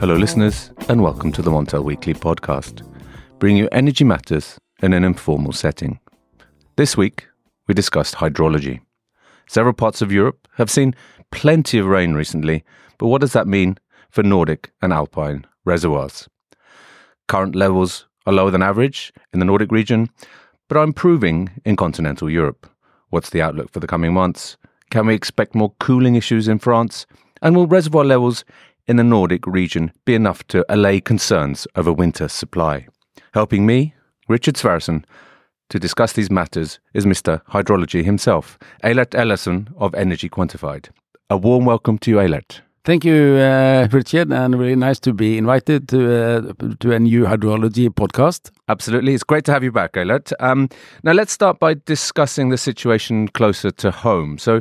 Hello, listeners, and welcome to the Montel Weekly podcast, bringing you energy matters in an informal setting. This week, we discussed hydrology. Several parts of Europe have seen plenty of rain recently, but what does that mean for Nordic and Alpine reservoirs? Current levels are lower than average in the Nordic region, but are improving in continental Europe. What's the outlook for the coming months? Can we expect more cooling issues in France? And will reservoir levels in the Nordic region be enough to allay concerns over winter supply? Helping me, Richard Sverrisson, to discuss these matters is Mr. Hydrology himself, Eylert Ellefsen of Energy Quantified. A warm welcome to you, Eylert. Thank you, uh, Richard, and really nice to be invited to uh, to a new hydrology podcast. Absolutely, it's great to have you back, Eylert. Um, now let's start by discussing the situation closer to home. So.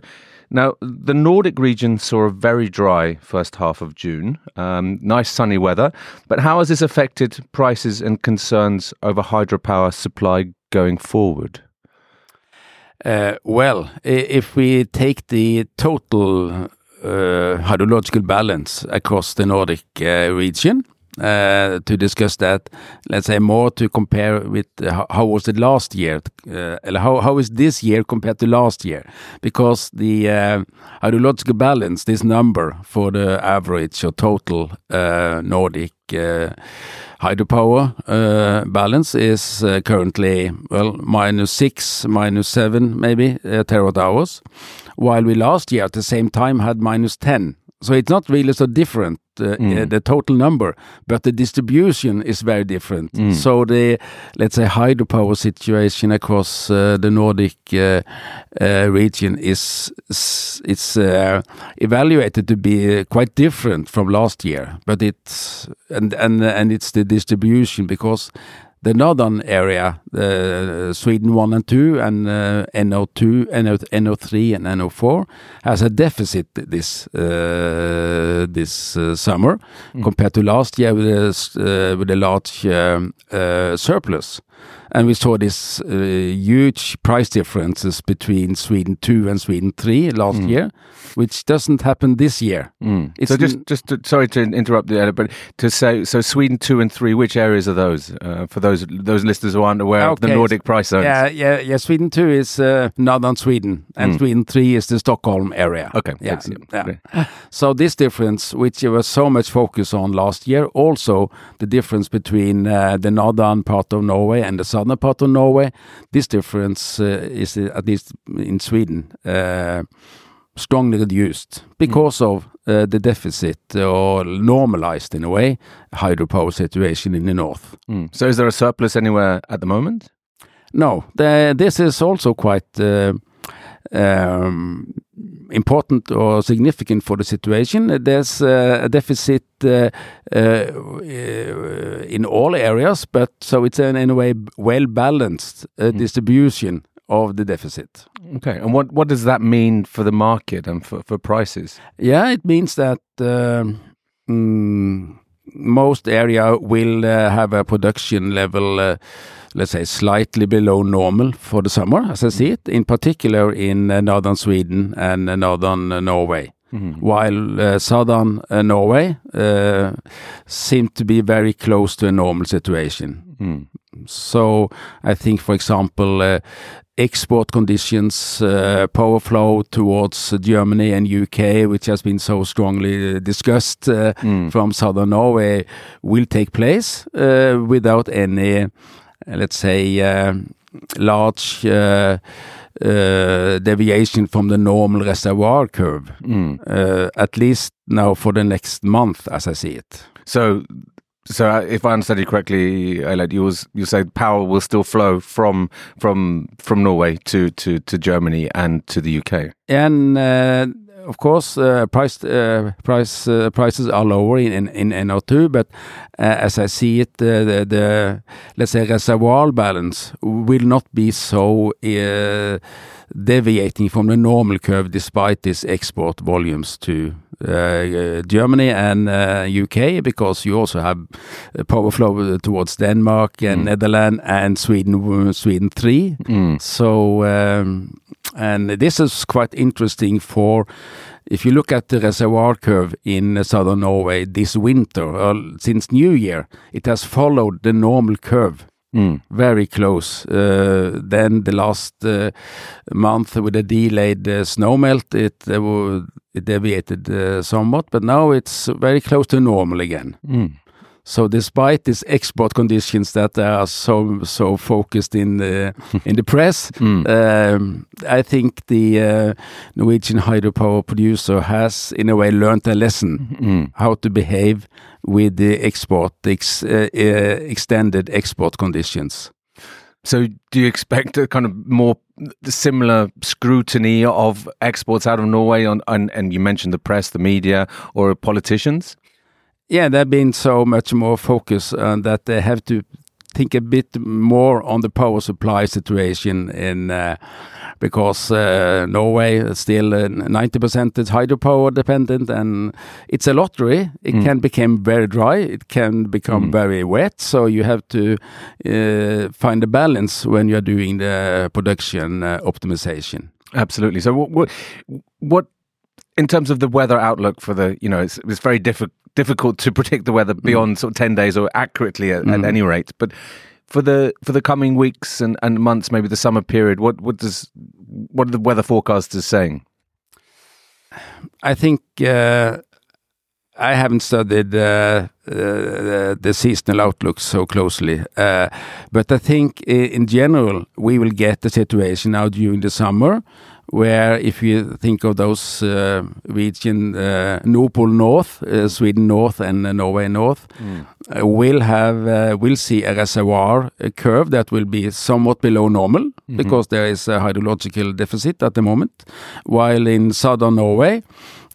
Now, the Nordic region saw a very dry first half of June. Um, nice sunny weather. But how has this affected prices and concerns over hydropower supply going forward? Uh, well, if we take the total uh, hydrological balance across the Nordic uh, region, to discuss that. Let's say more to compare with uh, how was it last year, uh, how how is this year compared to last year? Because the uh, hydrological balance, this number for the average or total uh, Nordic uh, hydropower balance is currently well minus six, minus seven, maybe terawatt hours, while we last year at the same time had minus ten. So it's not really so different uh, mm. the total number, but the distribution is very different. Mm. So the let's say hydropower situation across uh, the Nordic uh region is it's evaluated to be quite different from last year. But it's and and and it's the distribution because the northern area, uh, Sweden 1 and 2, and uh, NO2, NO, NO3, and NO4, has a deficit this uh, this uh, summer mm. compared to last year with a, uh, with a large um, uh, surplus. And we saw this huge price differences between Sweden 2 and Sweden 3 last mm. year which doesn't happen this year. Mm. So just, just to, sorry to interrupt the but to say so Sweden two and three, which areas are those uh, for those those listeners who aren't aware okay. of the Nordic price zones? Yeah, yeah, yeah. Sweden two is uh, northern Sweden, and mm. Sweden three is the Stockholm area. Okay, yeah, yeah. So this difference, which there was so much focus on last year, also the difference between uh, the northern part of Norway and the southern part of Norway, this difference uh, is uh, at least in Sweden uh, strongly reduced because mm. of uh, the deficit or normalized in a way hydropower situation in the north. Mm. So, is there a surplus anywhere at the moment? No, the, this is also quite uh, um, important or significant for the situation. There's uh, a deficit uh, uh, in all areas, but so it's an, in a way well balanced uh, mm. distribution of the deficit. Okay, and what what does that mean for the market and for, for prices? Yeah, it means that uh, mm, most area will uh, have a production level. Uh, let's say slightly below normal for the summer, as I see it, in particular in uh, northern Sweden and northern Norway. Mm -hmm. While southern Norway seemed to be very close to a normal situation. Mm. So I think, for example, uh, export conditions, uh, power flow towards Germany and UK, which has been so strongly discussed uh, mm. from southern Norway, will take place uh, without any, let's say, large. Deviation from the normal reservoir curve, mm. at least now for the next month, as I see it. So so uh, if I understand you correctly, Eylert, you was you said power will still flow from from from Norway to to to Germany and to the UK. And uh, of course, uh, price uh, price uh, prices are lower in in, in NO2, but uh, as I see it, the, the let's say reservoir balance will not be so deviating from the normal curve despite these export volumes to uh, Germany and UK uh, because you also have power flow towards Denmark and mm. Netherlands and Sweden, Sweden three. Mm. So um, and this is quite interesting for if you look at the reservoir curve in southern Norway this winter, or since New Year, it has followed the normal curve. Mm. Very close. Uh, then the last uh, month with a delayed uh, snow melt, it, uh, it deviated uh, somewhat, but now it's very close to normal again. Mm. So despite these export conditions that are so so focused in the in the press, mm. um, I think the uh, Norwegian hydropower producer has in a way learned a lesson mm. how to behave with the export ex, uh, uh, extended export conditions. So, do you expect a kind of more similar scrutiny of exports out of Norway on, on and you mentioned the press, the media, or politicians? yeah, they've been so much more focused on that they have to think a bit more on the power supply situation in uh, because uh, Norway is still 90% is hydropower dependent and it's a lottery. It mm. can become very dry, it can become mm. very wet, so you have to uh, find a balance when you're doing the production uh, optimization. Absolutely. So what, what what in terms of the weather outlook for the, you know, it's, it's very difficult difficult to predict the weather beyond mm. sort of 10 days or accurately at, mm. at, any rate. But for the for the coming weeks and, and months, maybe the summer period, what, what does what are the weather forecasters saying? I think uh, I haven't studied uh, uh, the seasonal outlook so closely, uh, but I think in general we will get the situation now during the summer where if you think of those uh, region, uh, Nord Pool North, uh, Sweden North and uh, Norway North, mm. Uh, will have uh, will see a reservoir a curve that will be somewhat below normal mm -hmm. because there is a hydrological deficit at the moment, while in southern Norway.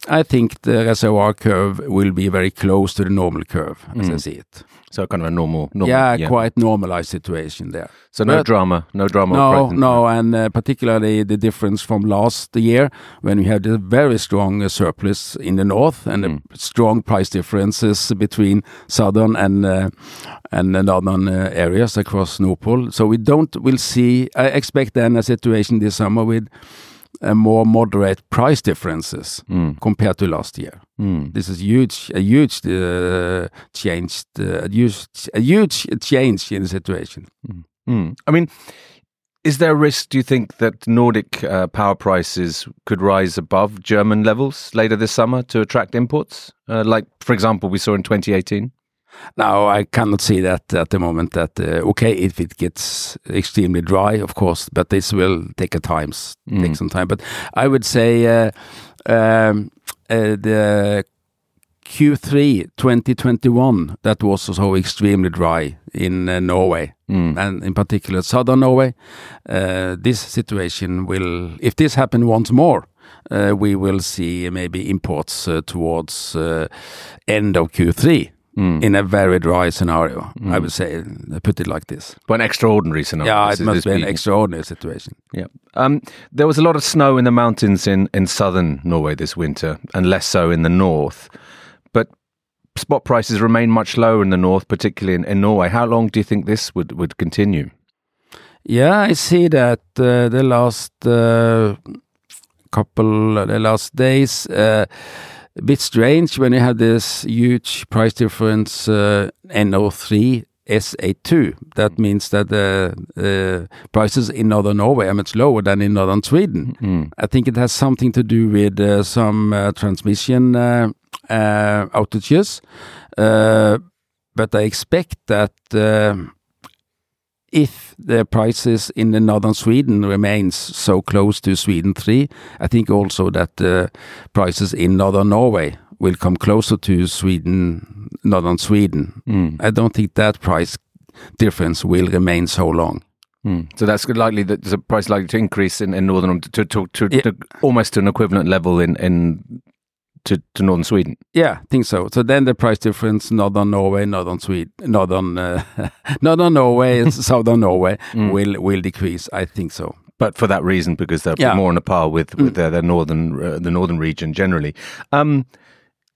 I think the reservoir curve will be very close to the normal curve, as mm. I see it. So kind of a normal, normal yeah, yeah, quite normalized situation there. So no but drama, no drama. No, no, and uh, particularly the difference from last year when we had a very strong uh, surplus in the north and mm. strong price differences between southern and uh, and northern uh, areas across Nord Pool. So we don't We'll see. I expect then a situation this summer with more moderate price differences mm. compared to last year. Mm. This is huge, a huge uh, change, uh, a huge, a huge change in the situation. Mm. I mean, is there a risk? Do you think that Nordic uh, power prices could rise above German levels later this summer to attract imports, uh, like for example we saw in 2018? No, I cannot see that at the moment. That uh, okay, if it gets extremely dry, of course, but this will take a time, mm. take some time. But I would say uh, um, uh, the Q3 2021 that was so extremely dry in uh, Norway mm. and in particular southern Norway. Uh, this situation will, if this happen once more. Uh, we will see maybe imports towards end of Q3 Mm. in a very dry scenario. Mm. I would say, put it like this. But an extraordinary scenario. Yeah, it must be an extraordinary situation. Yeah. Um, there was a lot of snow in the mountains in, in southern Norway this winter, and less so in the north. But spot prices remain much lower in the north, particularly in, in Norway. How long do you think this would, would continue? Yeah, I see that uh, the last uh, couple, the last days. Uh, a bit strange when you have this huge price difference uh, NO3 SA2. That means that the uh, prices in northern Norway are much lower than in northern Sweden. Mm. I think it has something to do with uh, some uh, transmission uh, uh, outages. but I expect that if the prices in the northern Sweden remains so close to Sweden 3, I think also that the prices in northern Norway will come closer to Sweden, northern Sweden. Mm. I don't think that price difference will remain so long. Mm. So that's likely that there's a price likely to increase in, in northern to, to, to, yeah. to almost to an equivalent level in, in to, to northern Sweden. Yeah, I think so. So then the price difference, northern Norway, northern Sweden, northern uh, northern Norway, southern Norway mm. will will decrease. I think so. But for that reason, because they're yeah. more on a par with with mm. the, the northern uh, the northern region generally. Um,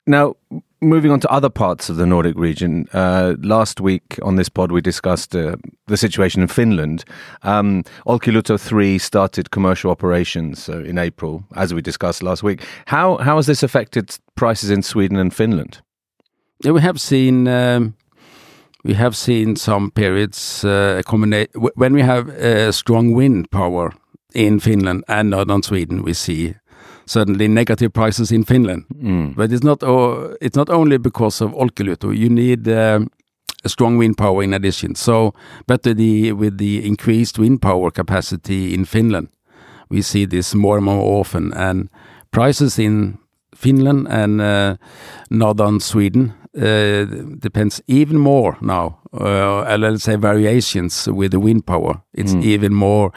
Now, moving on to other parts of the Nordic region, uh, last week on this pod we discussed uh, the situation in Finland. Um, Olkiluoto 3 started commercial operations uh, in April, as we discussed last week. How, how has this affected prices in Sweden and Finland? Yeah, we have seen um, we have seen some periods uh, when we have uh, strong wind power in Finland and not northern Sweden. We see suddenly negative prices in Finland, mm. but it's not. Uh, it's not only because of Olkiluoto. You need uh, a strong wind power in addition. So, but the with the increased wind power capacity in Finland, we see this more and more often, and prices in Finland and uh, northern Sweden uh, depends even more now. Uh, let's say variations with the wind power. It's mm. even more,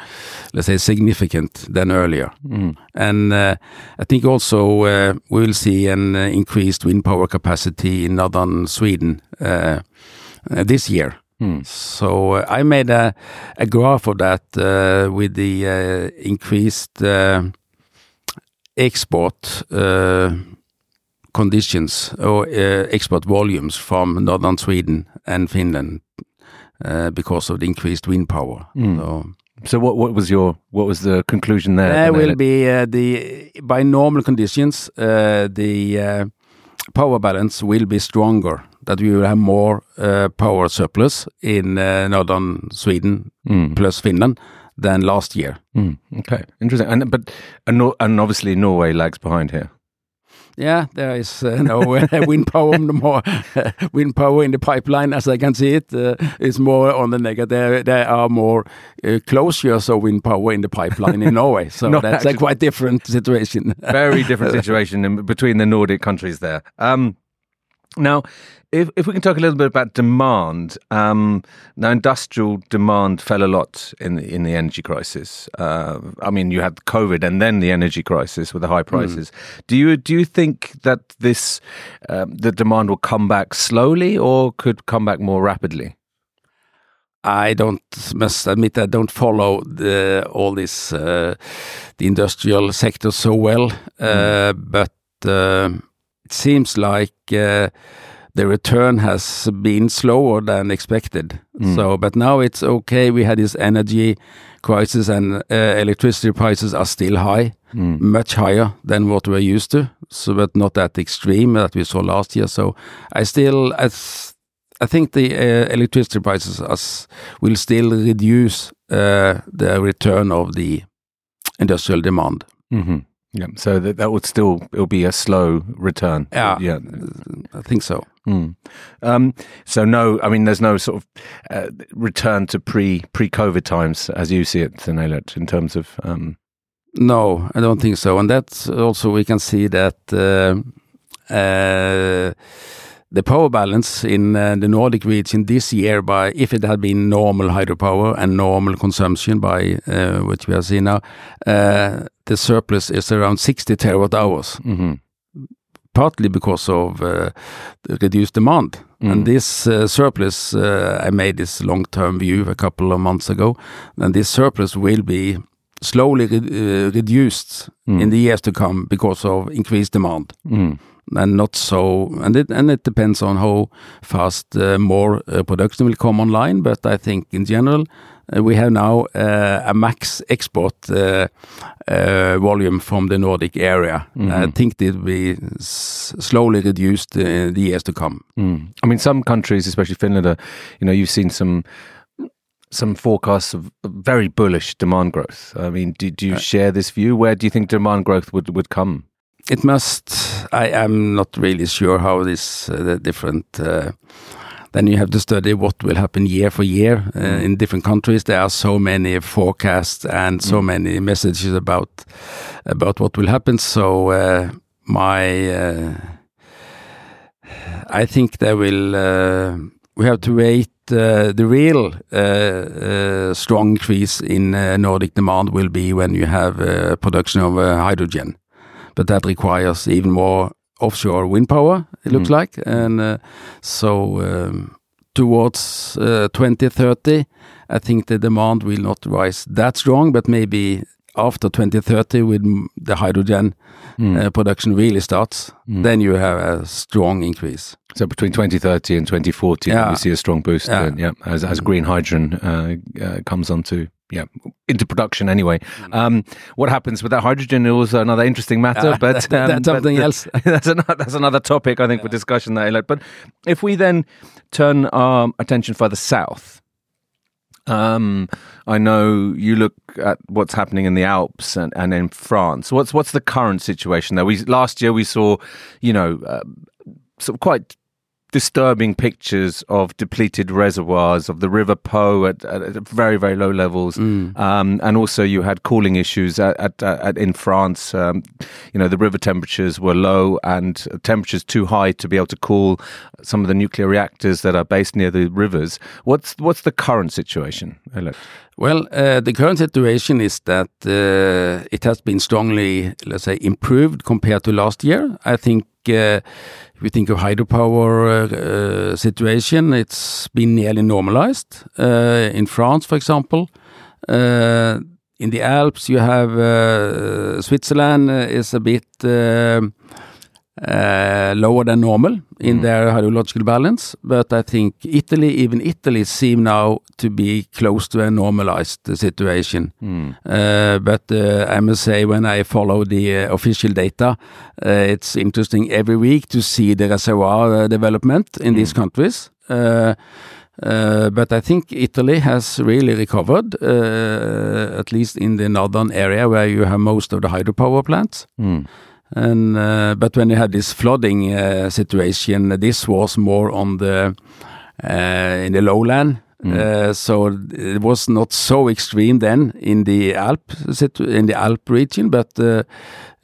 let's say, significant than earlier. Mm. And uh, I think also uh, we will see an uh, increased wind power capacity in northern Sweden uh, this year. Mm. So I made a, a graph of that with the increased export conditions or uh, export volumes from northern Sweden and Finland uh, because of the increased wind power. Mm. So, so what what was your what was the conclusion there? There will be uh, the by normal conditions uh, the uh, power balance will be stronger. That we will have more uh, power surplus in northern Sweden mm. plus Finland than last year. Mm. Okay, interesting. And but and obviously Norway lags behind here. Yeah, there is uh, no wind power more wind power in the pipeline as I can see it. Uh, it's more on the negative. There, there are more uh, closures of wind power in the pipeline in Norway, so that's actually, a quite different situation. very different situation in, between the Nordic countries there. Um, now, if if we can talk a little bit about demand, um, now industrial demand fell a lot in the, in the energy crisis. Uh, I mean, you had COVID and then the energy crisis with the high hmm. prices. Mm. Do you do you think that this um, the demand will come back slowly or could come back more rapidly? I don't must admit I don't follow the, all this uh, the industrial sector so well, uh, mm. but uh, it seems like uh, the return has been slower than expected. Mm. So, but now it's okay. We had this energy crisis, and uh, electricity prices are still high, mm. much higher than what we're used to. So, but not that extreme that we saw last year. So, I still, as I think the uh, electricity prices as, will still reduce uh, the return of the industrial demand. Mm -hmm. Yeah, so that that would still it'll be a slow return. Yeah, yeah, I think so. Mm. Um, so no, I mean, there's no sort of uh, return to pre pre COVID times as you see it, Eylert, in terms of. Um... No, I don't think so, and that's also we can see that. Uh, uh, the power balance in uh, the Nordic region this year by if it had been normal hydropower and normal consumption by uh, what we are seeing now, uh, the surplus is around 60 terawatt hours. Mm -hmm. Partly because of uh, reduced demand. Mm. And this uh, surplus, uh, I made this long term view a couple of months ago, and this surplus will be slowly re reduced mm. in the years to come because of increased demand. And not so and it and it depends on how fast uh, more uh, production will come online but i think in general uh, we have now uh, a max export uh, uh, volume from the nordic area mm -hmm. i think it will be slowly reduced in the years to come mm. i mean some countries especially finland are, you know you've seen some some forecasts of very bullish demand growth. I mean, do, do you share this view? Where do you think demand growth would, would come? It must. I am not really sure how this uh, the different. Uh, then you have to study what will happen year for year uh, mm. in different countries. There are so many forecasts and so mm. many messages about about what will happen. So uh, my, uh, I think there will. Uh, we have to wait. the real strong increase in Nordic demand will be when you have production of hydrogen but that requires even more offshore wind power, it looks mm. like. And uh, so um, towards uh, 2030, I think the demand will not rise that strong, but maybe after 2030 with the hydrogen uh, production really starts, then you have a strong increase. So between 2030 and 2040, Yeah. we see a strong boost. Yeah. then, yeah, as as green hydrogen uh, uh, comes onto yeah into production anyway. Um, what happens with that hydrogen is another interesting matter, Yeah, but that- that's um, but something th- else. that's another that's another topic I think for discussion there. But if we then turn our attention further south. Um, I know you look at what's happening in the Alps and, and in France. What's what's the current situation there? We last year we saw, you know, uh, some quite disturbing pictures of depleted reservoirs of the River Po at, at, at very very low levels, um, and also you had cooling issues at, at, at in France. Um, you know the river temperatures were low and temperatures too high to be able to cool some of the nuclear reactors that are based near the rivers. What's what's the current situation? Eylert? Well, uh, the current situation is that uh, it has been strongly, let's say, improved compared to last year. I think uh, we think of hydropower uh, uh, situation, it's been nearly normalized. Uh, in France, for example, in the Alps, you have Switzerland is a bit uh, Eh, lower than normal in mm. their hydrological balance, but I think Italy, even Italy, seem now to be close to a normalized situation. Uh, but uh, I must say, when I follow the uh, official data, it's interesting every week to see the reservoir development in these mm. countries. But I think Italy has really recovered, at least in the northern area where you have most of the hydropower plants. And uh, but when you had this flooding uh, situation, this was more on the uh, in the lowland. Uh, so it was not so extreme then in the Alp in the Alp region, but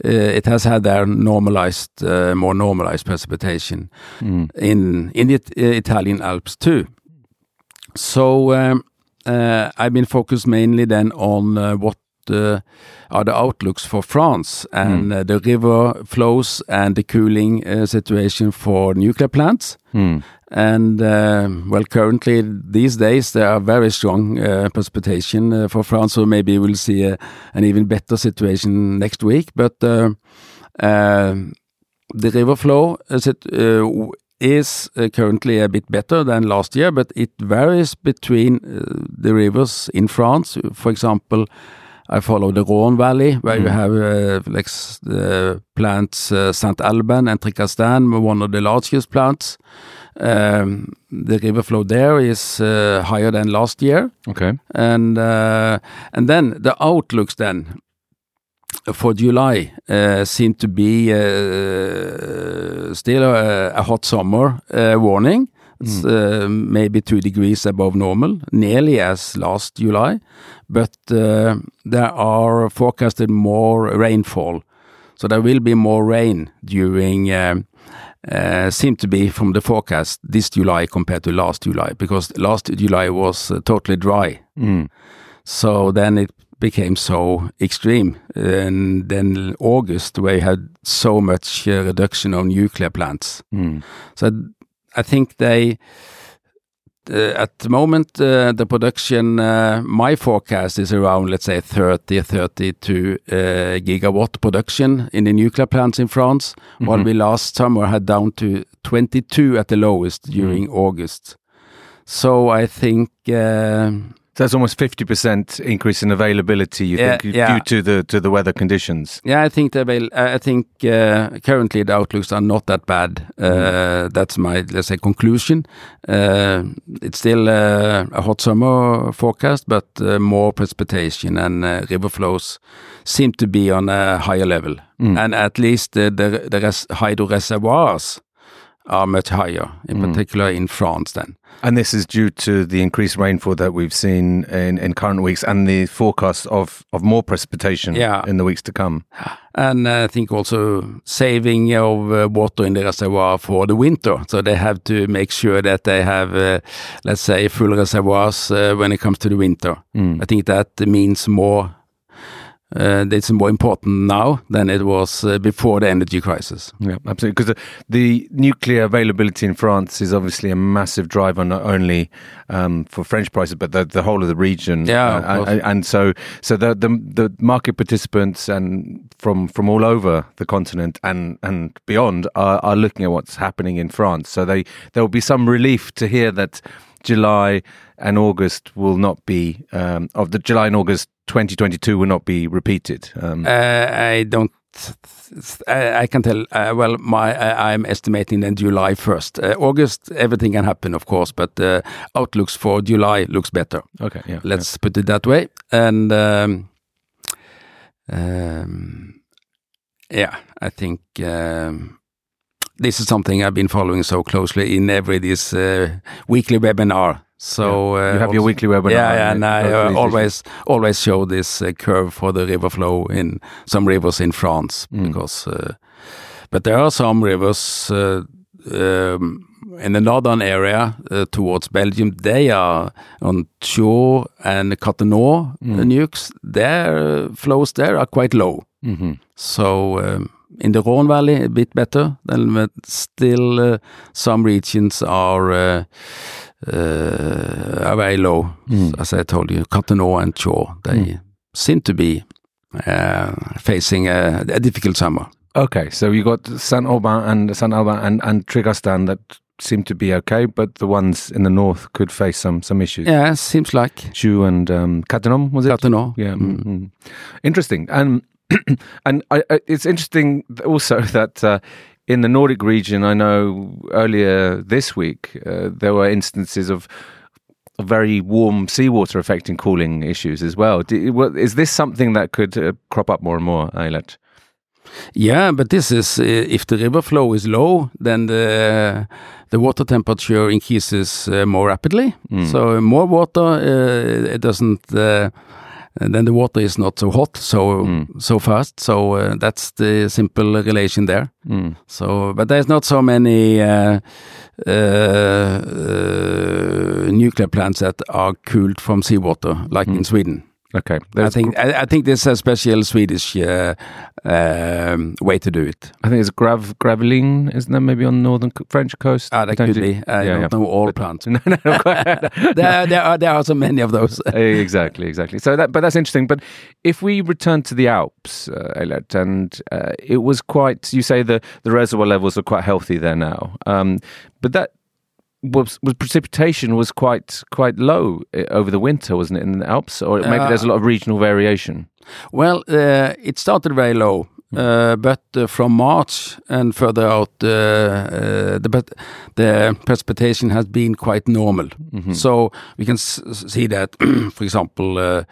it has had their normalized, more normalized precipitation in in the Italian Alps too. So um, uh, I've been focused mainly then on uh, what uh, are the outlooks for France and uh, the river flows and the cooling uh, situation for nuclear plants. And uh, well, currently these days there are very strong precipitation for France, so maybe we'll see a, an even better situation next week. But the river flow is, it, is uh, currently a bit better than last year, but it varies between uh, the rivers in France. For example, I follow the Rhone Valley, where you have uh, like the plants uh, Saint Alban and Tricastin, one of the largest plants. Um, the river flow there is uh, higher than last year Okay. and uh, and then the outlooks then for July uh, seem to be uh, still a, a hot summer uh, warning. It's uh, maybe two degrees above normal, nearly as last July, but uh, there are forecasted more rainfall. So there will be more rain during, um, uh, seem to be from the forecast this July compared to last July, because last July was uh, totally dry. So then it became so extreme. And then August, you had so much uh, reduction of nuclear plants. So I think they, uh, at the moment, uh, the production, uh, my forecast is around, let's say, 30, 32 uh, gigawatt production in the nuclear plants in France, while we last summer had down to 22 at the lowest during August. So I think uh, So that's almost fifty percent increase in availability. You Yeah, think yeah. due to the to the weather conditions? Yeah, I think they will. I think uh, currently the outlooks are not that bad. Uh, That's my let's say conclusion. Uh, it's still uh, a hot summer forecast, but uh, more precipitation and uh, river flows seem to be on a higher level, and at least uh, the the res- hydro reservoirs are much higher, in particular in France. Then. And this is due to the increased rainfall that we've seen in, in current weeks and the forecast of, of more precipitation Yeah. in the weeks to come. And uh, I think also saving of uh, water in the reservoir for the winter. So they have to make sure that they have, uh, let's say, full reservoirs uh, when it comes to the winter. I think that means more uh, it's more important now than it was uh, before the energy crisis. Yeah, absolutely. Because the, the, nuclear availability in France is obviously a massive driver, not only um, for French prices, but the, the whole of the region. Yeah, uh, and, and, so so the, the, the market participants and from from all over the continent and and beyond are, are looking at what's happening in France. So they there will be some relief to hear that July and August will not be um, of the July and August 2022 will not be repeated. Um, uh, I don't. I, I can tell. Uh, well, my I, am estimating then July 1st. Uh, August, everything can happen, of course, but the outlooks for July looks better. Okay, yeah. Let's yeah. put it that way. And um, um, yeah, I think um, this is something I've been following so closely in every this uh, weekly webinar so yeah. you have uh, your weekly webinar. Yeah, yeah and I uh, always always show this uh, curve for the river flow in some rivers in France mm. because, uh, but there are some rivers uh, um, in the northern area uh, towards Belgium. They are on Chooz and Cattenom mm. nukes. Their flows there are quite low. Mm -hmm. So. Um, in the Rhone Valley, a bit better, but still some regions are uh, are very low. Mm. As I told you, Cattenom and Chooz, they mm. seem to be uh, facing a, a, difficult summer. Okay, so you got Saint Aubin and Saint Aubin and, and Tricastin that seem to be okay, but the ones in the north could face some some issues. Yeah, seems like Chooz and um, was it? Cattenom, yeah, mm. mm. interesting. And and I, I, it's interesting also that uh, in the Nordic region, I know earlier this week uh, there were instances of very warm seawater affecting cooling issues as well. Do, is this something that could uh, crop up more and more, Eylert? Yeah, but this is uh, if the river flow is low, then the the water temperature increases uh, more rapidly. Mm. So more water, uh, it doesn't uh, and then the water is not so hot so mm. so fast. So uh, that's the simple relation there. Mm. So, but there's not so many uh, uh, uh nuclear plants that are cooled from seawater like mm. in Sweden. Okay, I think I, I, think this is a special Swedish uh, um, way to do it. I think it's grav Gravelines, isn't there? Maybe on the northern French coast. Ah, that could be. I yeah, don't yeah. know all but, plants. no, no, no there, there are there are so many of those. exactly, exactly. So that, but that's interesting. But if we return to the Alps, uh, Eylert, and uh, it was quite. You say the the reservoir levels are quite healthy there now. Um, but that was, was precipitation was quite quite low eh, over the winter, wasn't it, in the Alps? Or maybe uh, there's a lot of regional variation. Well, uh, it started very low, uh, but uh, from March and further out, the the precipitation has been quite normal. Mm -hmm. So we can see that, for example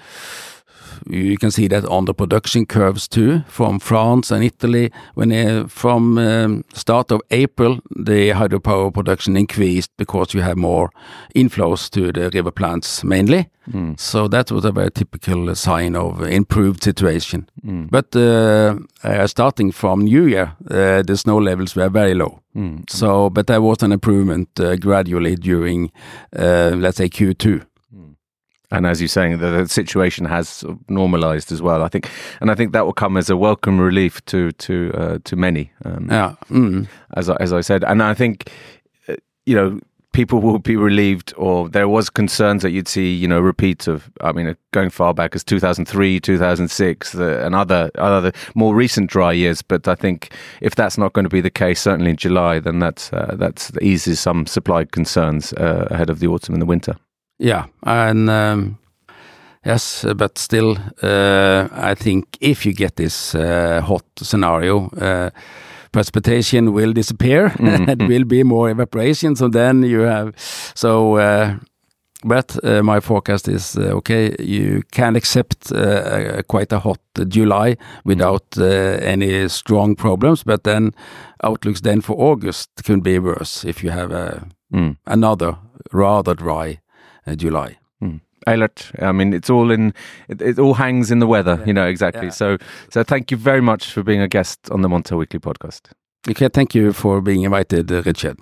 you can see that on the production curves too, from France and Italy. When uh, from um, start of April, the hydropower production increased because you have more inflows to the river plants mainly. Mm. So that was a very typical sign of improved situation. Mm. But uh, uh, starting from New Year, uh, the snow levels were very low. Mm. So, but there was an improvement uh, gradually during, uh, let's say, Q2 and as you're saying, the, the situation has normalised as well. I think, and I think that will come as a welcome relief to to uh, to many. Um, yeah, mm. as I, as I said, and I think uh, you know people will be relieved. Or there was concerns that you'd see, you know, repeats of. I mean, going far back as 2003, 2006, the, and other other more recent dry years. But I think if that's not going to be the case, certainly in July, then that's uh, that's eases some supply concerns uh, ahead of the autumn and the winter. Yeah, and um, yes, but still, uh, I think if you get this uh, hot scenario, uh, precipitation will disappear. Mm-hmm. it will be more evaporation. So then you have so. Uh, but uh, my forecast is uh, okay. You can accept quite a hot July without any strong problems, but then outlooks then for August can be worse if you have mm. another rather dry July. Mm. Eylert, I mean, it's all in, it, it all hangs in the weather, yeah. you know, exactly. Yeah. So, so thank you very much for being a guest on the Montel Weekly podcast. Okay, thank you for being invited, uh, Richard.